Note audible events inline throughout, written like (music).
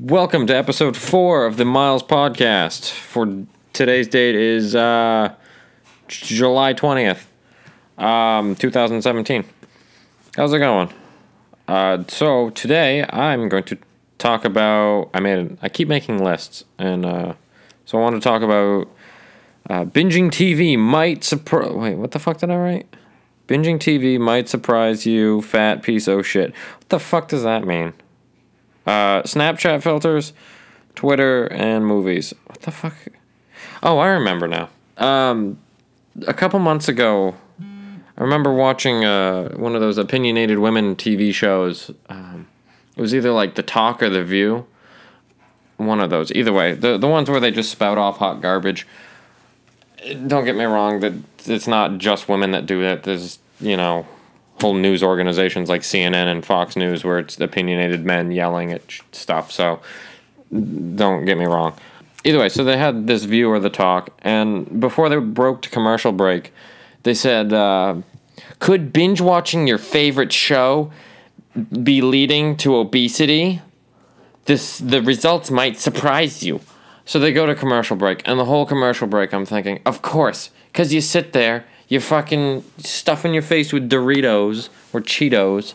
Welcome to episode four of the Myles Podcast. For today's date is uh, July twentieth, um, two thousand seventeen. How's it going? Uh, so today I'm going to talk about. I made. I keep making lists, and uh, so I want to talk about uh, binging TV might surprise. Wait, what the fuck did I write? Binging TV might surprise you, fat piece of shit. What the fuck does that mean? Uh, Snapchat filters, Twitter, and movies. What the fuck? Oh, I remember now. Um, a couple months ago, I remember watching uh, one of those opinionated women TV shows. Um, it was either like The Talk or The View. One of those. Either way, the the ones where they just spout off hot garbage. Don't get me wrong. That it's not just women that do it. There's you know whole news organizations like CNN and Fox News where it's opinionated men yelling at stuff. So don't get me wrong. Either way, so they had this view or the talk, and before they broke to commercial break, they said, uh, "Could binge watching your favorite show be leading to obesity? This the results might surprise you." So they go to commercial break, and the whole commercial break, I'm thinking, of course, because you sit there you're fucking stuffing your face with Doritos or Cheetos.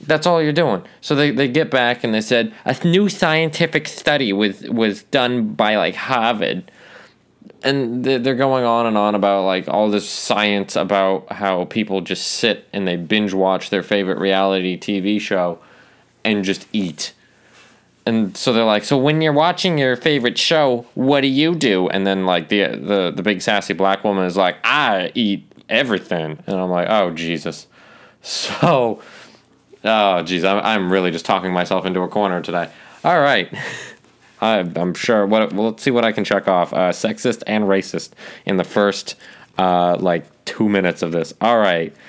That's all you're doing. So they, they get back and they said a new scientific study was was done by like Harvard, and they're going on and on about like all this science about how people just sit and they binge watch their favorite reality TV show, and just eat. And so they're like, so when you're watching your favorite show, what do you do? And then like the the the big sassy black woman is like, I eat everything. And I'm like, oh, Jesus. So, oh, geez, I'm, I'm really just talking myself into a corner today. All right. (laughs) I, I'm sure. What? Well, let's see what I can check off. Uh, sexist and racist in the first, uh, like, two minutes of this. All right. (laughs)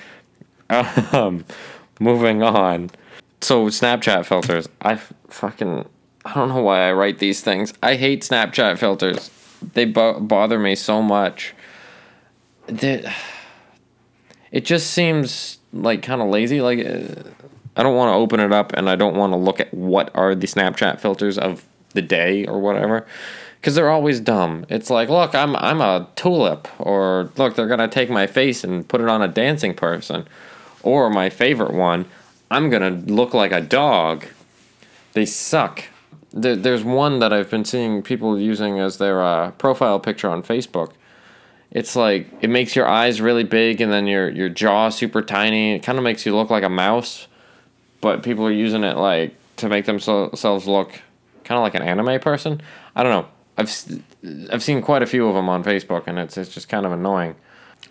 Um, moving on. So, Snapchat filters. I fucking. I don't know why I write these things. I hate Snapchat filters. They bo- bother me so much. That it just seems like kind of lazy. Like uh, I don't want to open it up, and I don't want to look at what are the Snapchat filters of the day or whatever, because they're always dumb. It's like, look, I'm I'm a tulip, or look, they're gonna take my face and put it on a dancing person, or my favorite one, I'm gonna look like a dog. They suck. There, there's one that I've been seeing people using as their uh, profile picture on Facebook it's like it makes your eyes really big and then your your jaw super tiny. It kind of makes you look like a mouse, but people are using it like to make themselves look kind of like an anime person. I don't know. I've I've seen quite a few of them on Facebook and it's it's just kind of annoying.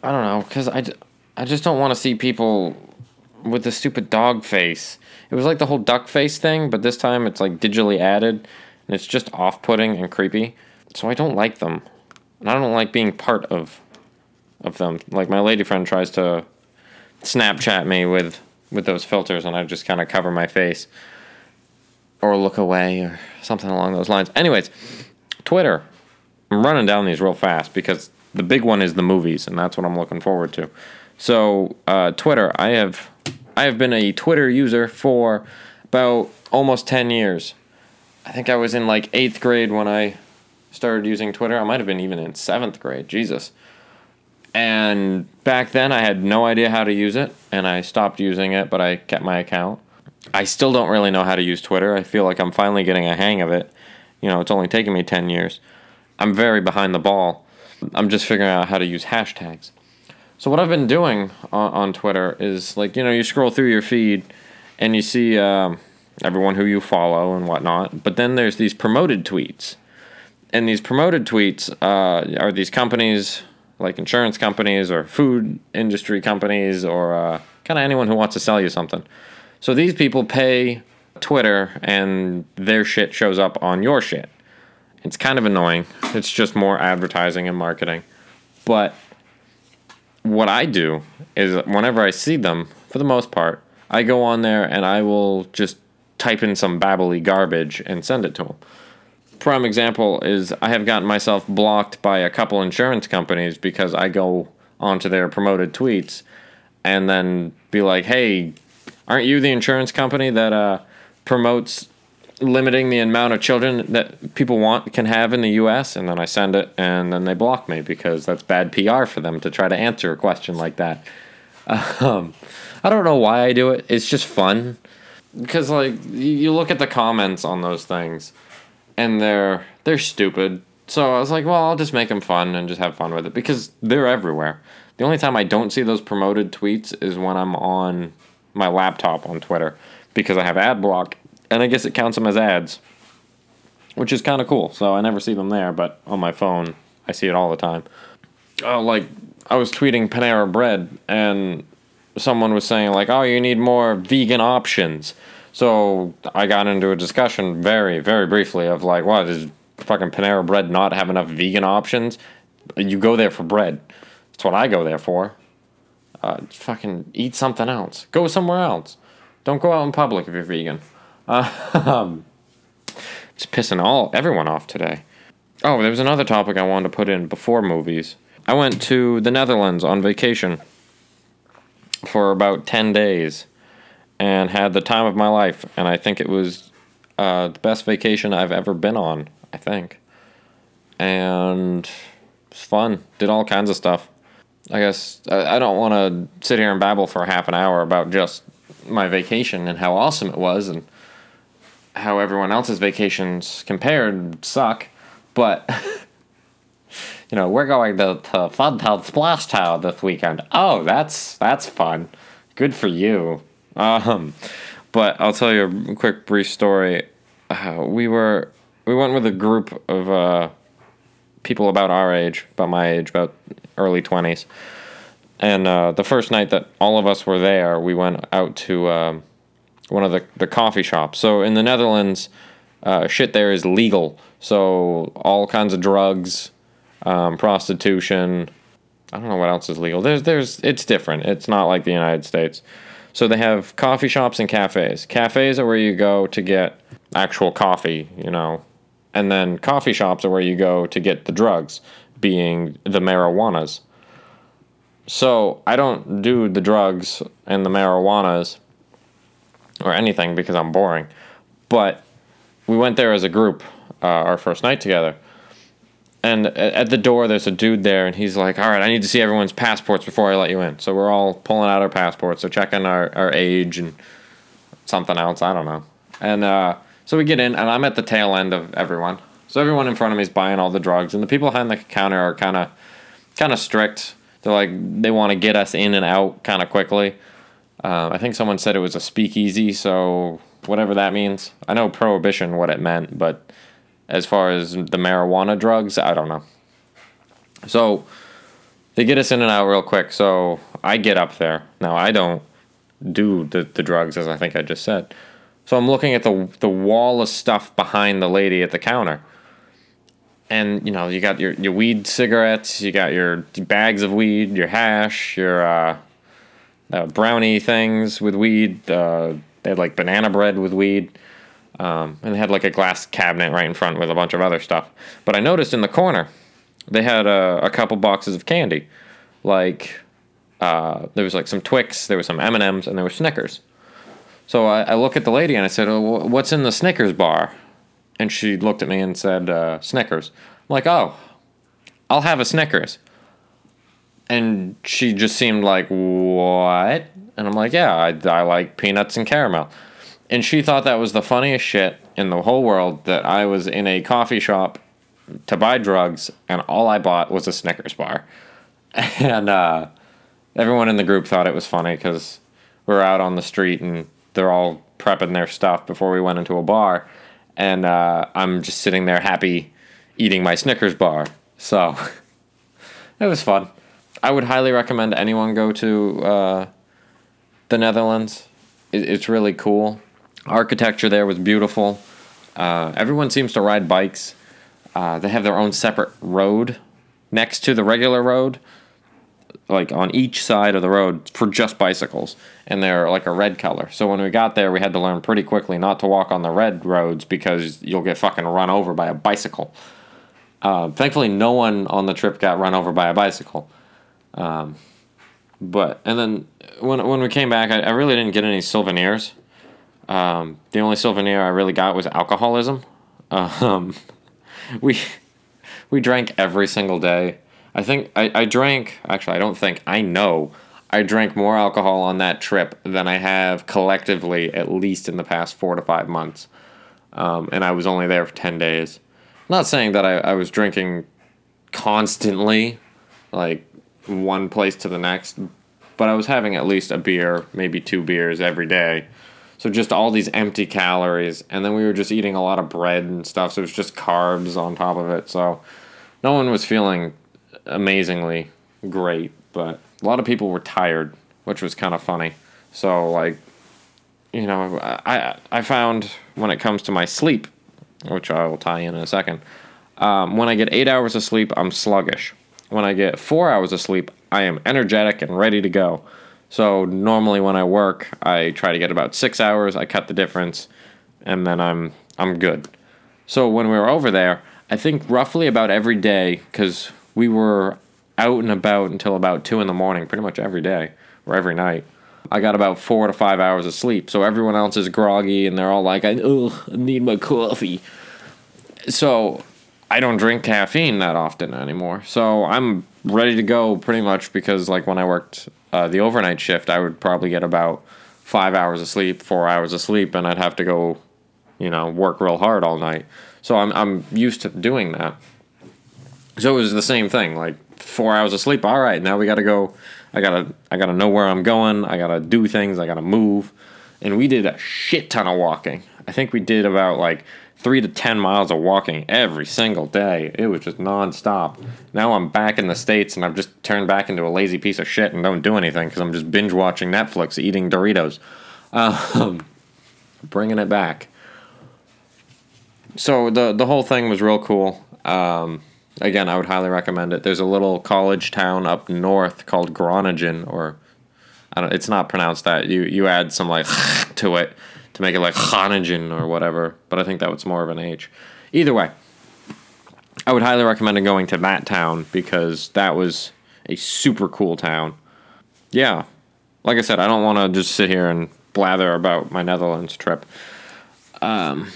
I don't know cuz I I just don't want to see people with the stupid dog face. It was like the whole duck face thing, but this time it's like digitally added and it's just off-putting and creepy. So I don't like them and I don't like being part of of them. Like my lady friend tries to Snapchat me with with those filters, and I just kind of cover my face or look away or something along those lines. Anyways, Twitter. I'm running down these real fast because the big one is the movies, and that's what I'm looking forward to. So uh, Twitter, I have I have been a Twitter user for about almost ten years. I think I was in like eighth grade when I started using Twitter. I might have been even in seventh grade. Jesus. And back then, I had no idea how to use it, and I stopped using it, but I kept my account. I still don't really know how to use Twitter. I feel like I'm finally getting a hang of it. You know, it's only taken me 10 years. I'm very behind the ball. I'm just figuring out how to use hashtags. So, what I've been doing on, on Twitter is like, you know, you scroll through your feed and you see um, everyone who you follow and whatnot, but then there's these promoted tweets and these promoted tweets uh, are these companies like insurance companies or food industry companies or uh, kind of anyone who wants to sell you something. So these people pay Twitter and their shit shows up on your shit. It's kind of annoying. It's just more advertising and marketing. But what I do is whenever I see them, for the most part, I go on there and I will just type in some babbly garbage and send it to them prime example is I have gotten myself blocked by a couple insurance companies because I go onto their promoted tweets and then be like, "Hey, aren't you the insurance company that uh, promotes limiting the amount of children that people want can have in the U.S. and then I send it and then they block me because that's bad PR for them to try to answer a question like that. Um, I don't know why I do it. It's just fun because like you look at the comments on those things and they're they're stupid. So I was like, well, I'll just make them fun and just have fun with it because they're everywhere. The only time I don't see those promoted tweets is when I'm on my laptop on Twitter because I have ad block and I guess it counts them as ads, which is kind of cool. So I never see them there, but on my phone, I see it all the time. Oh, like I was tweeting Panera Bread, and someone was saying like, "Oh, you need more vegan options." So I got into a discussion very, very briefly of like, "What does fucking Panera Bread not have enough vegan options?" You go there for bread. That's what I go there for. Uh, fucking eat something else. Go somewhere else. Don't go out in public if you're vegan. Um, (laughs) just pissing all everyone off today. Oh, there was another topic I wanted to put in before movies. I went to the Netherlands on vacation for about 10 days and had the time of my life. And I think it was uh, the best vacation I've ever been on, I think. And it was fun. Did all kinds of stuff. I guess I, don't want to sit here and babble for half an hour about just my vacation and how awesome it was and how everyone else's vacations compared suck, but (laughs) you know, we're going to, to Funtown Splash Town this weekend. Oh, that's that's fun. Good for you. Um, but I'll tell you a quick brief story. Uh, we were we went with a group of uh, people about our age, about my age, about early twenties. And uh, the first night that all of us were there, we went out to um, one of the, the coffee shops. So in the Netherlands, uh, shit there is legal. So all kinds of drugs, um, prostitution. I don't know what else is legal. There's there's it's different. It's not like the United States. So they have coffee shops and cafes. Cafes are where you go to get actual coffee, you know, and then coffee shops are where you go to get the drugs, being the marijuanas. So I don't do the drugs and the marijuanas or anything because I'm boring. But we went there as a group, uh, our first night together. And at the door, there's a dude there, and he's like, All right, I need to see everyone's passports before I let you in. So we're all pulling out our passports, so checking our, our age and something else, I don't know. And uh, so we get in, and I'm at the tail end of everyone. So everyone in front of me is buying all the drugs, and the people behind the counter are kind of kind of strict. They're like, they want to get us in and out kind of quickly. Uh, I think someone said it was a speakeasy, so whatever that means. I know prohibition what it meant, but as far as the marijuana drugs, I don't know. So they get us in and out real quick. So I get up there. Now I don't do the, the drugs as I think I just said. So I'm looking at the the wall of stuff behind the lady at the counter. And you know, you got your, your weed cigarettes, you got your bags of weed, your hash, your uh, uh, brownie things with weed. Uh, they had like banana bread with weed. Um, and they had like a glass cabinet right in front with a bunch of other stuff. But I noticed in the corner, they had a, a couple boxes of candy. Like, uh, there was like some Twix, there was some M&Ms, and there were Snickers. So I, I look at the lady and I said, oh, what's in the Snickers bar? And she looked at me and said, uh, Snickers. I'm like, oh, I'll have a Snickers and she just seemed like what and i'm like yeah I, I like peanuts and caramel and she thought that was the funniest shit in the whole world that i was in a coffee shop to buy drugs and all i bought was a snickers bar (laughs) and uh, everyone in the group thought it was funny because we are out on the street and they're all prepping their stuff before we went into a bar and uh, i'm just sitting there happy eating my snickers bar so (laughs) it was fun I would highly recommend anyone go to uh, the Netherlands. It, it's really cool. Architecture there was beautiful. Uh, everyone seems to ride bikes. Uh, they have their own separate road next to the regular road, like on each side of the road for just bicycles, and they're like a red color. So when we got there, we had to learn pretty quickly not to walk on the red roads because you'll get fucking run over by a bicycle. Uh, thankfully, no one on the trip got run over by a bicycle. Um, but and then when when we came back, I, I really didn't get any souvenirs Um, the only souvenir I really got was alcoholism. Um, (laughs) we we drank every single day. I think I, I drank actually I don't think I know I drank more alcohol on that trip than I have collectively at least in the past four to five months. Um, and I was only there for ten days. not saying that I, I was drinking constantly, like one place to the next, but I was having at least a beer, maybe two beers every day. So just all these empty calories, and then we were just eating a lot of bread and stuff. So it was just carbs on top of it. So no one was feeling amazingly great, but a lot of people were tired, which was kind of funny. So like, you know, I I found when it comes to my sleep, which I will tie in in a second. Um, when I get eight hours of sleep, I'm sluggish. When I get four hours of sleep, I am energetic and ready to go. So normally when I work, I try to get about six hours. I cut the difference, and then I'm I'm good. So when we were over there, I think roughly about every day, because we were out and about until about two in the morning, pretty much every day or every night. I got about four to five hours of sleep. So everyone else is groggy and they're all like, I, ugh, I need my coffee. So I don't drink caffeine that often anymore. So I'm ready to go pretty much because, like, when I worked uh, the overnight shift, I would probably get about five hours of sleep, four hours of sleep, and I'd have to go, you know, work real hard all night. So I'm I'm used to doing that. So it was the same thing, like four hours of sleep. All right, now we got to go. I gotta I gotta know where I'm going. I gotta do things. I gotta move. And we did a shit ton of walking. I think we did about like three to 10 miles of walking every single day. It was just nonstop. Now I'm back in the States and I've just turned back into a lazy piece of shit and don't do anything because I'm just binge watching Netflix, eating Doritos. Um, (laughs) bringing it back. So the, the whole thing was real cool. Um, again, I would highly recommend it. There's a little college town up north called Groningen, or I don't, it's not pronounced that. You, you add some like (laughs) to it to make it like Groningen or whatever, but I think that was more of an H. Either way, I would highly recommend going to that town because that was a super cool town. Yeah, like I said, I don't want to just sit here and blather about my Netherlands trip. Um,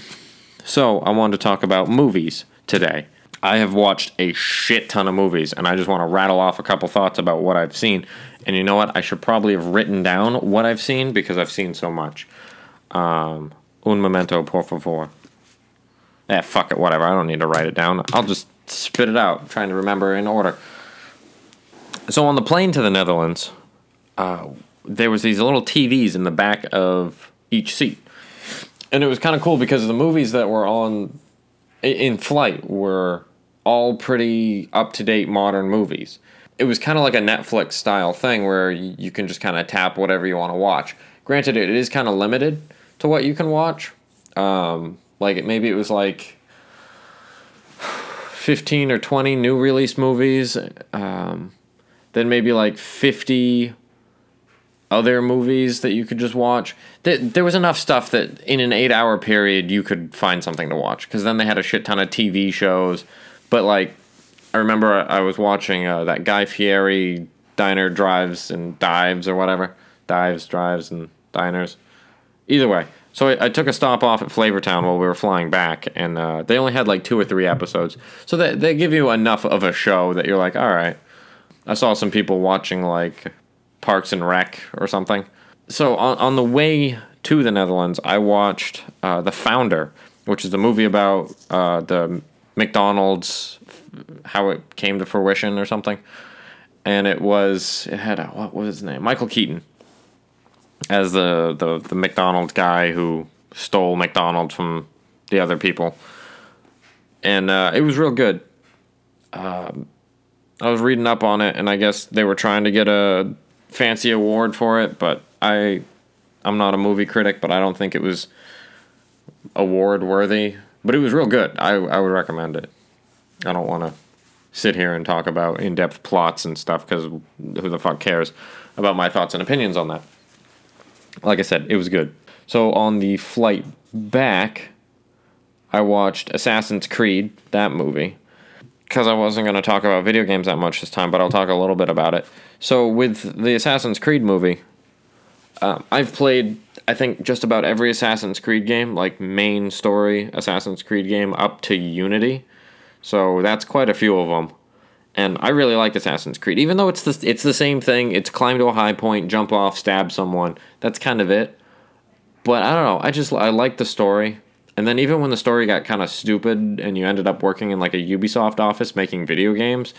so I wanted to talk about movies today. I have watched a shit ton of movies, and I just want to rattle off a couple thoughts about what I've seen. And you know what? I should probably have written down what I've seen because I've seen so much. Um, un momento, por favor. Yeah, fuck it, whatever. I don't need to write it down. I'll just spit it out, trying to remember in order. So on the plane to the Netherlands, uh, there was these little TVs in the back of each seat, and it was kind of cool because the movies that were on in flight were all pretty up to date modern movies. It was kind of like a Netflix style thing where you can just kind of tap whatever you want to watch. Granted, it is kind of limited to what you can watch. Um, like maybe it was like 15 or 20 new release movies. Um, then maybe like 50 other movies that you could just watch. There was enough stuff that in an eight hour period you could find something to watch. Because then they had a shit ton of TV shows. But like, I remember I was watching uh, that Guy Fieri Diner Drives and Dives or whatever. Dives, Drives, and Diners. Either way, so I, I, took a stop off at Flavortown while we were flying back, and uh, they only had like two or three episodes. So they, they give you enough of a show that you're like, all right. I saw some people watching like Parks and Rec or something. So on, on the way to the Netherlands, I watched uh, The Founder, which is a movie about uh, the McDonald's, how it came to fruition or something. And it was, it had, a, what was his name? Michael Keaton as the, the, the McDonald's guy who stole McDonald's from the other people. And uh, it was real good. Um, I was reading up on it, and I guess they were trying to get a fancy award for it, but I, I'm not a movie critic, but I don't think it was award worthy. But it was real good. I, I would recommend it. I don't want to sit here and talk about in depth plots and stuff because who the fuck cares about my thoughts and opinions on that like I said, it was good. So on the flight back, I watched Assassin's Creed, that movie, because I wasn't going to talk about video games that much this time, but I'll talk a little bit about it. So with the Assassin's Creed movie, Um, I've played, I think, just about every Assassin's Creed game, like main story Assassin's Creed game, up to Unity. So that's quite a few of them. And I really like Assassin's Creed, even though it's the it's the same thing. It's climb to a high point, jump off, stab someone. That's kind of it. But I don't know. I just I like the story. And then even when the story got kind of stupid and you ended up working in like a Ubisoft office making video games,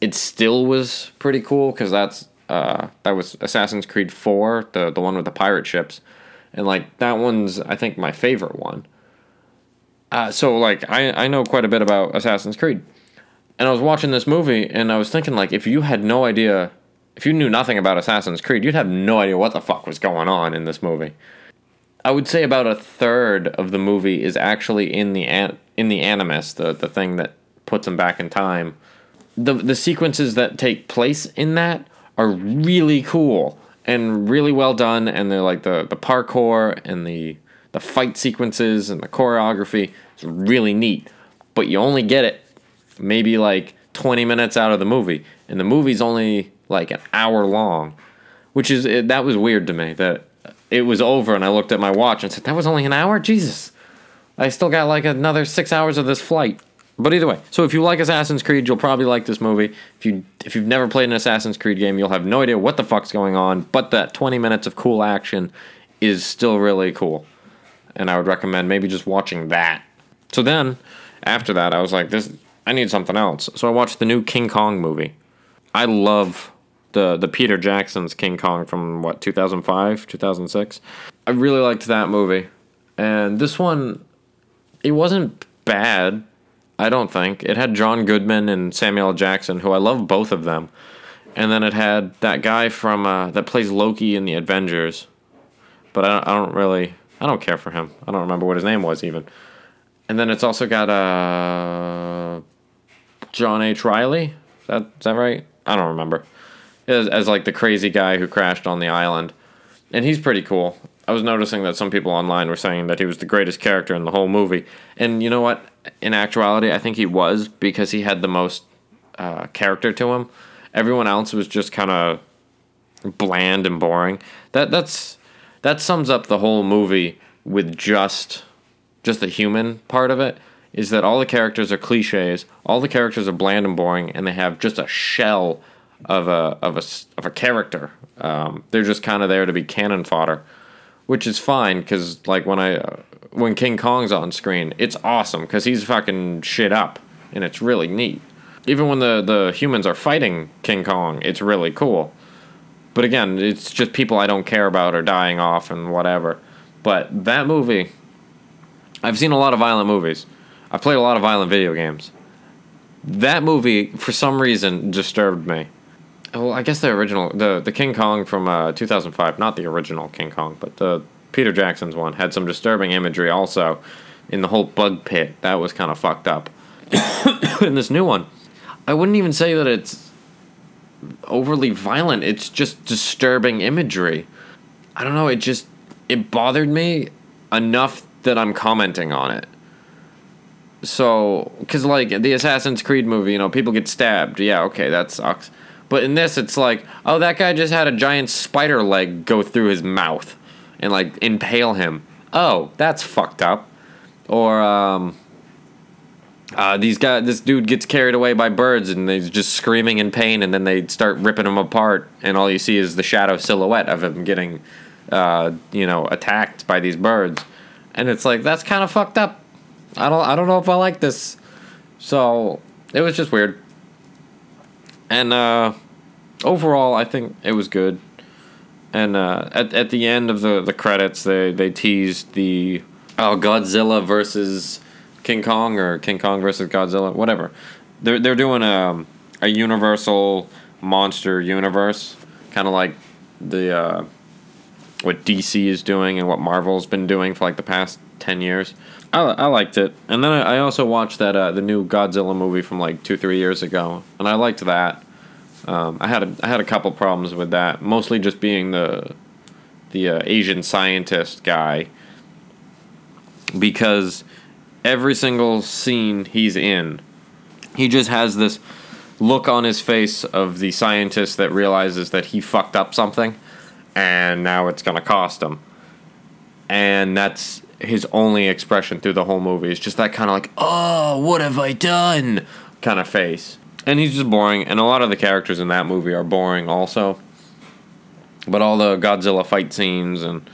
it still was pretty cool because that's uh, that was Assassin's Creed Four, the the one with the pirate ships, and like that one's I think my favorite one. Uh, so like I I know quite a bit about Assassin's Creed, and I was watching this movie and I was thinking like if you had no idea, if you knew nothing about Assassin's Creed, you'd have no idea what the fuck was going on in this movie. I would say about a third of the movie is actually in the an- in the animus, the the thing that puts them back in time. The the sequences that take place in that are really cool and really well done, and they're like the the parkour and the the fight sequences and the choreography is really neat. But you only get it maybe like 20 minutes out of the movie, and the movie's only like an hour long, which is that was weird to me that it was over and I looked at my watch and said, that was only an hour? Jesus. I still got like another six hours of this flight. But either way, so if you like Assassin's Creed, you'll probably like this movie. If you if you've never played an Assassin's Creed game, you'll have no idea what the fuck's going on. But that 20 minutes of cool action is still really cool, and I would recommend maybe just watching that. So then, after that, I was like, this I need something else. So I watched the new King Kong movie. I love the the Peter Jackson's King Kong from what 2005 2006. I really liked that movie, and this one, it wasn't bad. I don't think it had John Goodman and Samuel L. Jackson, who I love both of them, and then it had that guy from uh, that plays Loki in the Avengers, but I don't, I don't really I don't care for him. I don't remember what his name was even, and then it's also got uh, John H. Reilly. Is that is that right? I don't remember as, as like the crazy guy who crashed on the island, and he's pretty cool. I was noticing that some people online were saying that he was the greatest character in the whole movie, and you know what? In actuality, I think he was because he had the most uh, character to him. Everyone else was just kind of bland and boring. That that's that sums up the whole movie with just just the human part of it is that all the characters are cliches, all the characters are bland and boring, and they have just a shell of a of a of a character. Um, they're just kind of there to be cannon fodder, which is fine because like when I uh, when King Kong's on screen, it's awesome because he's fucking shit up and it's really neat. Even when the the humans are fighting King Kong, it's really cool. But again, it's just people I don't care about are dying off and whatever. But that movie, I've seen a lot of violent movies. I've played a lot of violent video games. That movie, for some reason, disturbed me. Well, I guess the original, the the King Kong from uh, 2005, not the original King Kong, but the Peter Jackson's one had some disturbing imagery also in the whole bug pit. That was kind of fucked up. (coughs) in this new one, I wouldn't even say that it's overly violent. It's just disturbing imagery. I don't know. It just it bothered me enough that I'm commenting on it. So, because like the Assassin's Creed movie, you know, people get stabbed. Yeah, okay, that sucks. But in this, it's like, oh, that guy just had a giant spider leg go through his mouth and like impale him. Oh, that's fucked up. Or um, uh, these guys, this dude gets carried away by birds and he's just screaming in pain, and then they start ripping him apart, and all you see is the shadow silhouette of him getting, uh, you know, attacked by these birds, and it's like that's kind of fucked up. I don't, I don't know if I like this. So it was just weird. And uh, overall, I think it was good. And uh, at at the end of the, the credits, they they teased the oh Godzilla versus King Kong or King Kong versus Godzilla, whatever. They're they're doing a a Universal monster universe, kind of like the uh, what DC is doing and what Marvel's been doing for like the past ten years. I, I liked it, and then I, I also watched that uh, the new Godzilla movie from like two three years ago, and I liked that. Um, I had a, I had a couple problems with that, mostly just being the the uh, Asian scientist guy, because every single scene he's in, he just has this look on his face of the scientist that realizes that he fucked up something, and now it's gonna cost him. And that's his only expression through the whole movie. is just that kind of like, oh, what have I done? kind of face. And he's just boring, and a lot of the characters in that movie are boring also. But all the Godzilla fight scenes and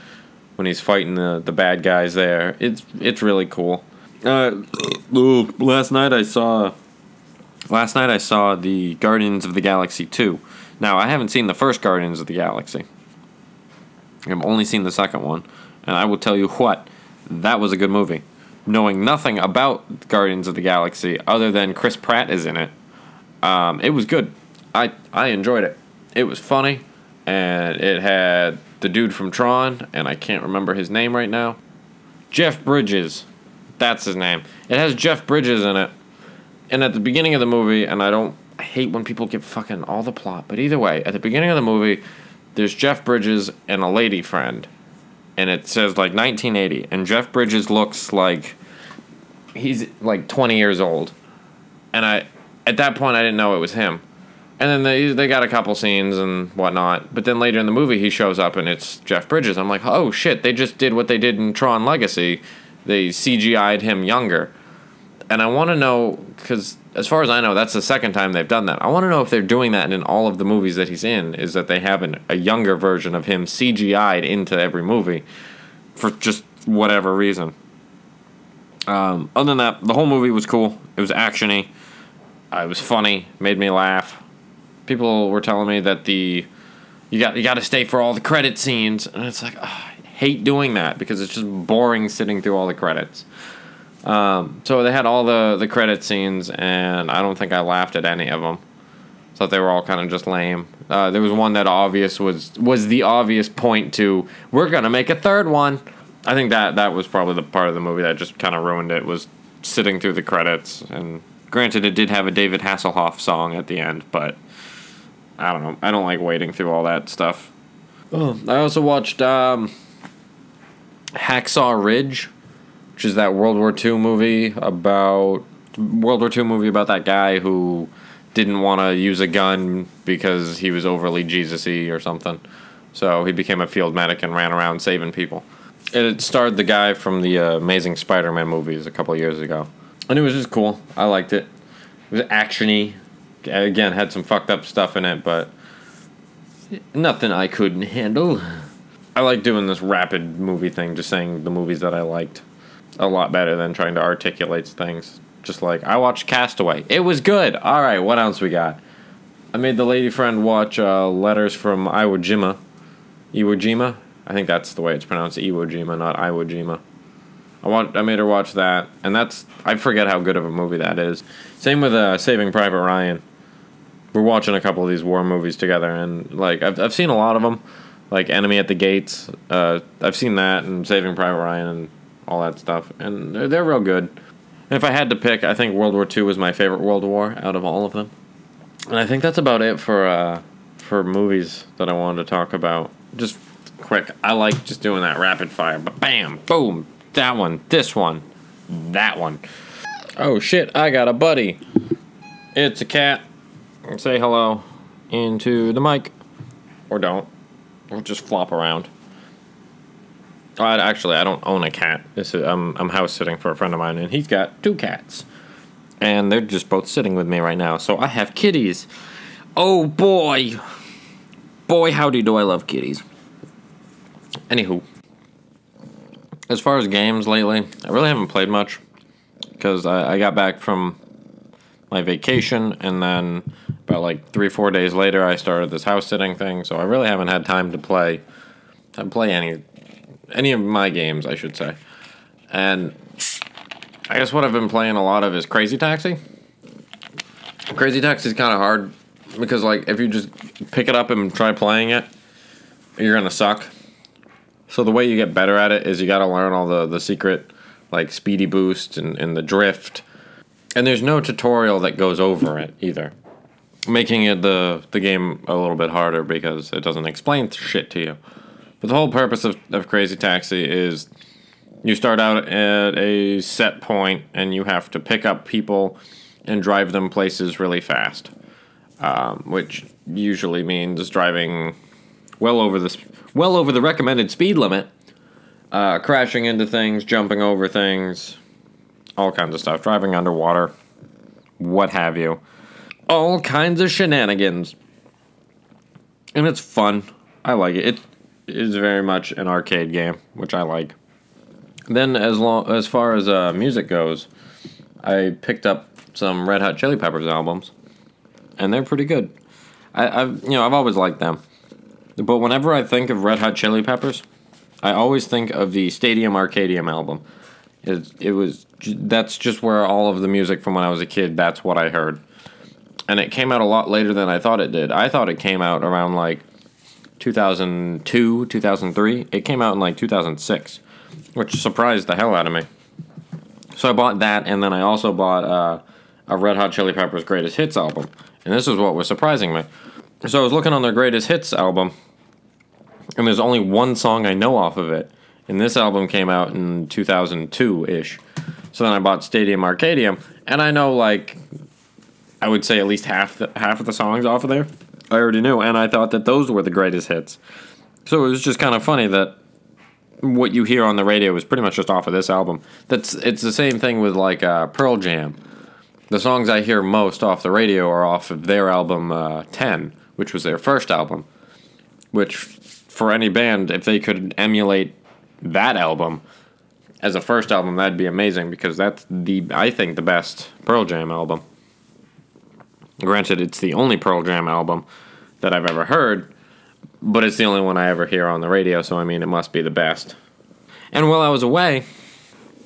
when he's fighting the, the bad guys there, it's it's really cool. Uh, last night I saw last night I saw the Guardians of the Galaxy 2. Now, I haven't seen the first Guardians of the Galaxy. I've only seen the second one, and I will tell you what, that was a good movie. Knowing nothing about Guardians of the Galaxy other than Chris Pratt is in it, um, it was good. I I enjoyed it. It was funny, and it had the dude from Tron, and I can't remember his name right now. Jeff Bridges, that's his name. It has Jeff Bridges in it, and at the beginning of the movie, and I don't I hate when people give fucking all the plot, but either way, at the beginning of the movie, there's Jeff Bridges and a lady friend, and it says like 1980, and Jeff Bridges looks like he's like 20 years old, and I at that point I didn't know it was him. And then they they got a couple scenes and whatnot, but then later in the movie he shows up and it's Jeff Bridges. I'm like, oh shit, they just did what they did in Tron Legacy. They CGI'd him younger, and I want to know because as far as I know, that's the second time they've done that. I want to know if they're doing that in all of the movies that he's in. Is that they have an, a younger version of him CGI'd into every movie for just whatever reason. Um, other than that, the whole movie was cool. It was actiony. Uh, it was funny. Made me laugh. People were telling me that the you got you got to stay for all the credit scenes, and it's like I hate doing that because it's just boring sitting through all the credits. Um, so they had all the the credit scenes, and I don't think I laughed at any of them. Thought they were all kind of just lame. Uh, there was one that obvious was was the obvious point to we're gonna make a third one. I think that that was probably the part of the movie that just kind of ruined it was sitting through the credits. And granted, it did have a David Hasselhoff song at the end, but I don't know. I don't like waiting through all that stuff. Oh, I also watched um, Hacksaw Ridge which is that World War II movie about World War II movie about that guy who didn't want to use a gun because he was overly Jesus-y or something. So he became a field medic and ran around saving people. It starred the guy from the uh, Amazing Spider-Man movies a couple years ago, and it was just cool. I liked it. It was actiony. Again, had some fucked up stuff in it, but nothing I couldn't handle. I like doing this rapid movie thing, just saying the movies that I liked a lot better than trying to articulate things. Just like I watched Castaway, it was good. All right, what else we got? I made the lady friend watch uh, Letters from Iwo Jima. Iwo Jima, I think that's the way it's pronounced. Iwo Jima, not Iwo Jima. I want. I made her watch that, and that's. I forget how good of a movie that is. Same with uh, Saving Private Ryan. We're watching a couple of these war movies together, and like I've I've seen a lot of them, like Enemy at the Gates. Uh, I've seen that and Saving Private Ryan and all that stuff, and they're, they're real good. And if I had to pick, I think World War II was my favorite World War out of all of them. And I think that's about it for uh, for movies that I wanted to talk about. Just quick, I like just doing that rapid fire. But bam, boom, that one, this one, that one. Oh shit, I got a buddy. It's a cat. Say hello into the mic, or don't. Or just flop around. Uh, actually, I don't own a cat. This is, I'm I'm house sitting for a friend of mine, and he's got two cats, and they're just both sitting with me right now. So I have kitties. Oh boy, boy, howdy do I love kitties. Anywho, as far as games lately, I really haven't played much because I, I got back from my vacation, and then about like three four days later, I started this house sitting thing. So I really haven't had time to play to play any any of my games, I should say. And I guess what I've been playing a lot of is Crazy Taxi. Crazy Taxi is kind of hard because like if you just pick it up and try playing it, you're gonna suck. So the way you get better at it is you got to learn all the the secret like speedy boost and, and the drift. And there's no tutorial that goes over it either, making it the the game a little bit harder because it doesn't explain shit to you. But the whole purpose of, of Crazy Taxi is you start out at a set point and you have to pick up people and drive them places really fast, um, which usually means driving well over the well over the recommended speed limit, uh, crashing into things, jumping over things, all kinds of stuff, driving underwater, what have you, all kinds of shenanigans, and it's fun. I like it. It is very much an arcade game, which I like. Then, as long as far as uh, music goes, I picked up some Red Hot Chili Peppers albums, and they're pretty good. I, I've you know I've always liked them, but whenever I think of Red Hot Chili Peppers, I always think of the Stadium Arcadium album. It, it was that's just where all of the music from when I was a kid. That's what I heard, and it came out a lot later than I thought it did. I thought it came out around like 2002, 2003. It came out in like 2006, which surprised the hell out of me. So I bought that, and then I also bought uh, a Red Hot Chili Peppers Greatest Hits album. And this is what was surprising me. So I was looking on their Greatest Hits album, and there's only one song I know off of it. And this album came out in 2002 ish. So then I bought Stadium Arcadium, and I know like I would say at least half the, half of the songs off of there. I already knew, and I thought that those were the greatest hits. So it was just kind of funny that what you hear on the radio is pretty much just off of this album. That's it's the same thing with like uh, Pearl Jam. The songs I hear most off the radio are off of their album uh, Ten, which was their first album. Which, for any band, if they could emulate that album as a first album, that'd be amazing because that's the I think the best Pearl Jam album. Granted, it's the only Pearl Jam album that I've ever heard, but it's the only one I ever hear on the radio, so I mean, it must be the best. And while I was away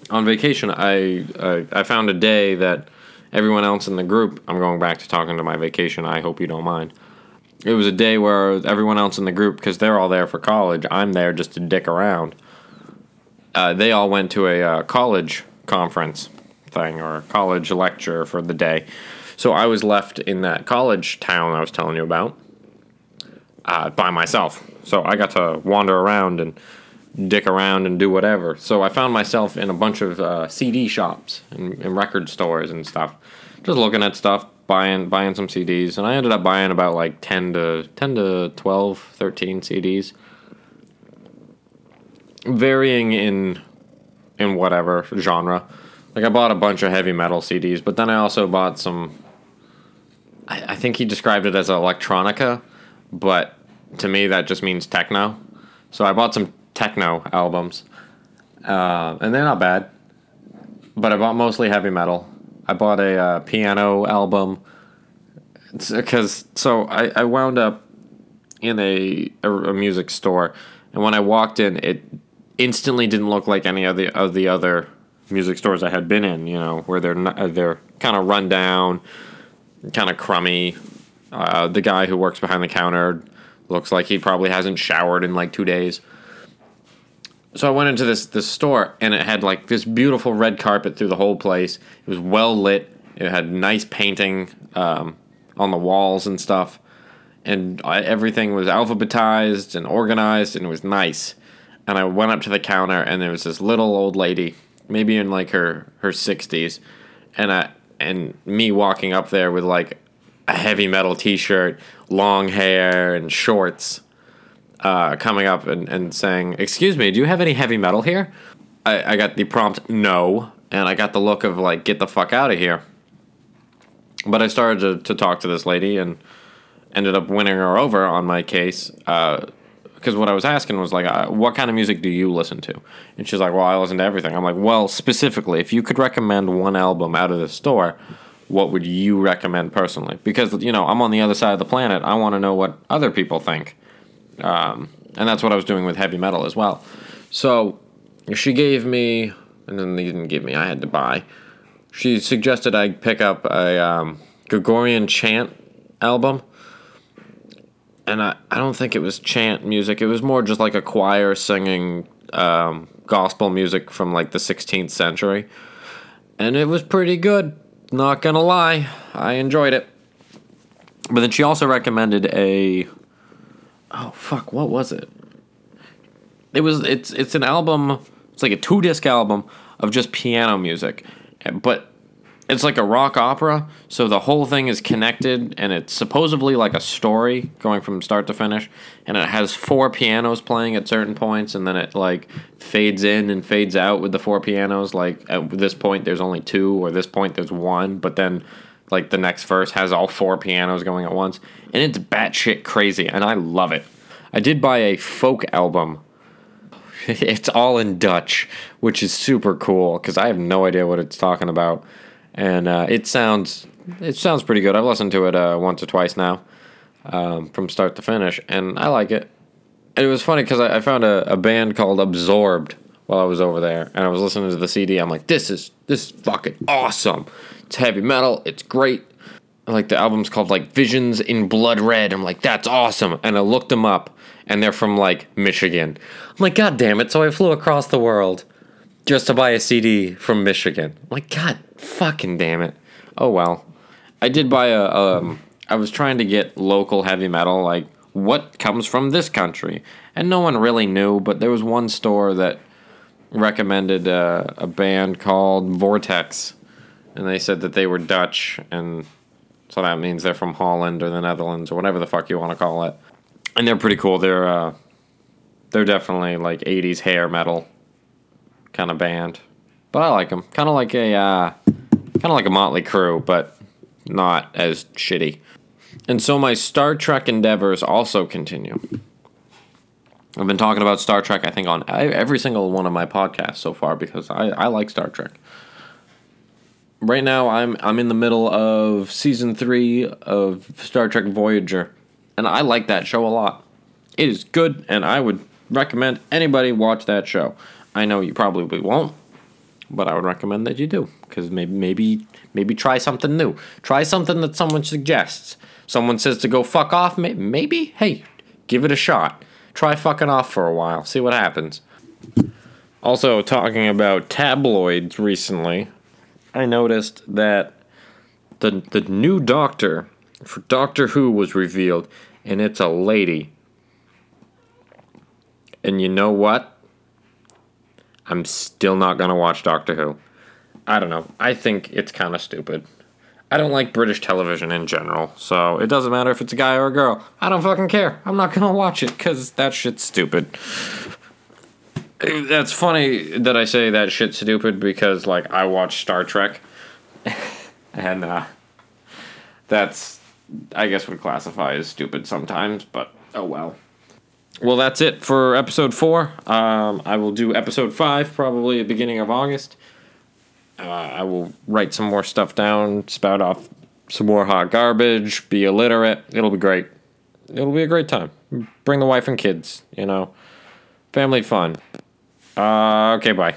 on vacation, I, I, I found a day that everyone else in the group, I'm going back to talking to my vacation, I hope you don't mind. It was a day where everyone else in the group, because they're all there for college, I'm there just to dick around. Uh, they all went to a uh, college conference thing or a college lecture for the day. So I was left in that college town I was telling you about uh, by myself. So I got to wander around and dick around and do whatever. So I found myself in a bunch of uh, CD shops and, and, record stores and stuff, just looking at stuff, buying buying some CDs, and I ended up buying about like 10 to 10 to 12, 13 CDs. Varying in in whatever genre. Like I bought a bunch of heavy metal CDs, but then I also bought some I, I think he described it as electronica, but to me that just means techno. So I bought some techno albums, uh, and they're not bad. But I bought mostly heavy metal. I bought a uh, piano album because so I, I wound up in a, a, a music store, and when I walked in, it instantly didn't look like any of the of the other music stores I had been in. You know, where they're not, they're kind of run down kind of crummy. Uh, the guy who works behind the counter looks like he probably hasn't showered in like two days. So I went into this this store and it had like this beautiful red carpet through the whole place. It was well lit. It had nice painting um, on the walls and stuff, and I, everything was alphabetized and organized and it was nice. And I went up to the counter and there was this little old lady, maybe in like her her sixties, and I and me walking up there with like a heavy metal t-shirt, long hair, and shorts, uh, coming up and, and saying, "Excuse me, do you have any heavy metal here?" I, I got the prompt no, and I got the look of like, "Get the fuck out of here." But I started to, to talk to this lady and ended up winning her over on my case. Uh, because what I was asking was like, uh, what kind of music do you listen to? And she's like, well, I listen to everything. I'm like, well, specifically, if you could recommend one album out of the store, what would you recommend personally? Because you know, I'm on the other side of the planet. I want to know what other people think, um, and that's what I was doing with heavy metal as well. So she gave me, and then they didn't give me. I had to buy. She suggested I pick up a um, Gregorian chant album and I, I don't think it was chant music. It was more just like a choir singing um, gospel music from like the 16th century. And it was pretty good. Not gonna lie. I enjoyed it. But then she also recommended a. Oh, fuck, what was it? It was it's it's an album it's like a two disc album of just piano music but it's like a rock opera, so the whole thing is connected, and it's supposedly like a story going from start to finish, and it has four pianos playing at certain points, and then it like fades in and fades out with the four pianos. Like at this point, there's only two, or this point, there's one, but then like the next verse has all four pianos going at once, and it's batshit crazy, and I love it. I did buy a folk album. (laughs) It's all in Dutch, which is super cool because I have no idea what it's talking about, and uh, it sounds it sounds pretty good. I've listened to it uh, once or twice now, um, from start to finish, and I like it. And it was funny because I, I found a, a band called Absorbed while I was over there, and I was listening to the CD. I'm like, this is this is fucking awesome. It's heavy metal. It's great. Like the album's called like Visions in Blood Red. I'm like, that's awesome. And I looked them up, and they're from like Michigan. I'm like, god damn it! So I flew across the world just to buy a CD from Michigan. I'm like, god fucking damn it. Oh well. I did buy a. Um, I was trying to get local heavy metal, like what comes from this country, and no one really knew. But there was one store that recommended uh, a band called Vortex, and they said that they were Dutch, and so that means they're from Holland or the Netherlands or whatever the fuck you want to call it. And they're pretty cool. They're uh, they're definitely like '80s hair metal kind of band, but I like them. Kind of like a uh, kind of like a Motley Crue, but not as shitty. And so my Star Trek endeavors also continue. I've been talking about Star Trek, I think, on every single one of my podcasts so far because I, I like Star Trek. Right now, I'm I'm in the middle of season three of Star Trek Voyager, and I like that show a lot. It is good, and I would recommend anybody watch that show. I know you probably won't, but I would recommend that you do because maybe maybe maybe try something new. Try something that someone suggests. Someone says to go fuck off. Maybe hey, give it a shot. Try fucking off for a while. See what happens. Also, talking about tabloids recently, I noticed that the the new Doctor for Doctor Who was revealed, and it's a lady. And you know what? I'm still not gonna watch Doctor Who. I don't know. I think it's kind of stupid. I don't like British television in general, so it doesn't matter if it's a guy or a girl. I don't fucking care. I'm not gonna watch it because that shit's stupid. That's funny that I say that shit's stupid because, like, I watch Star Trek, (laughs) and uh, that's, I guess, would classify as stupid sometimes, but oh well. Well, that's it for episode four. Um, I will do episode five probably at beginning of August. Uh, I will write some more stuff down, spout off some more hot garbage, be illiterate. It'll be great. It'll be a great time. Bring the wife and kids, you know. Family fun. Uh, okay, bye.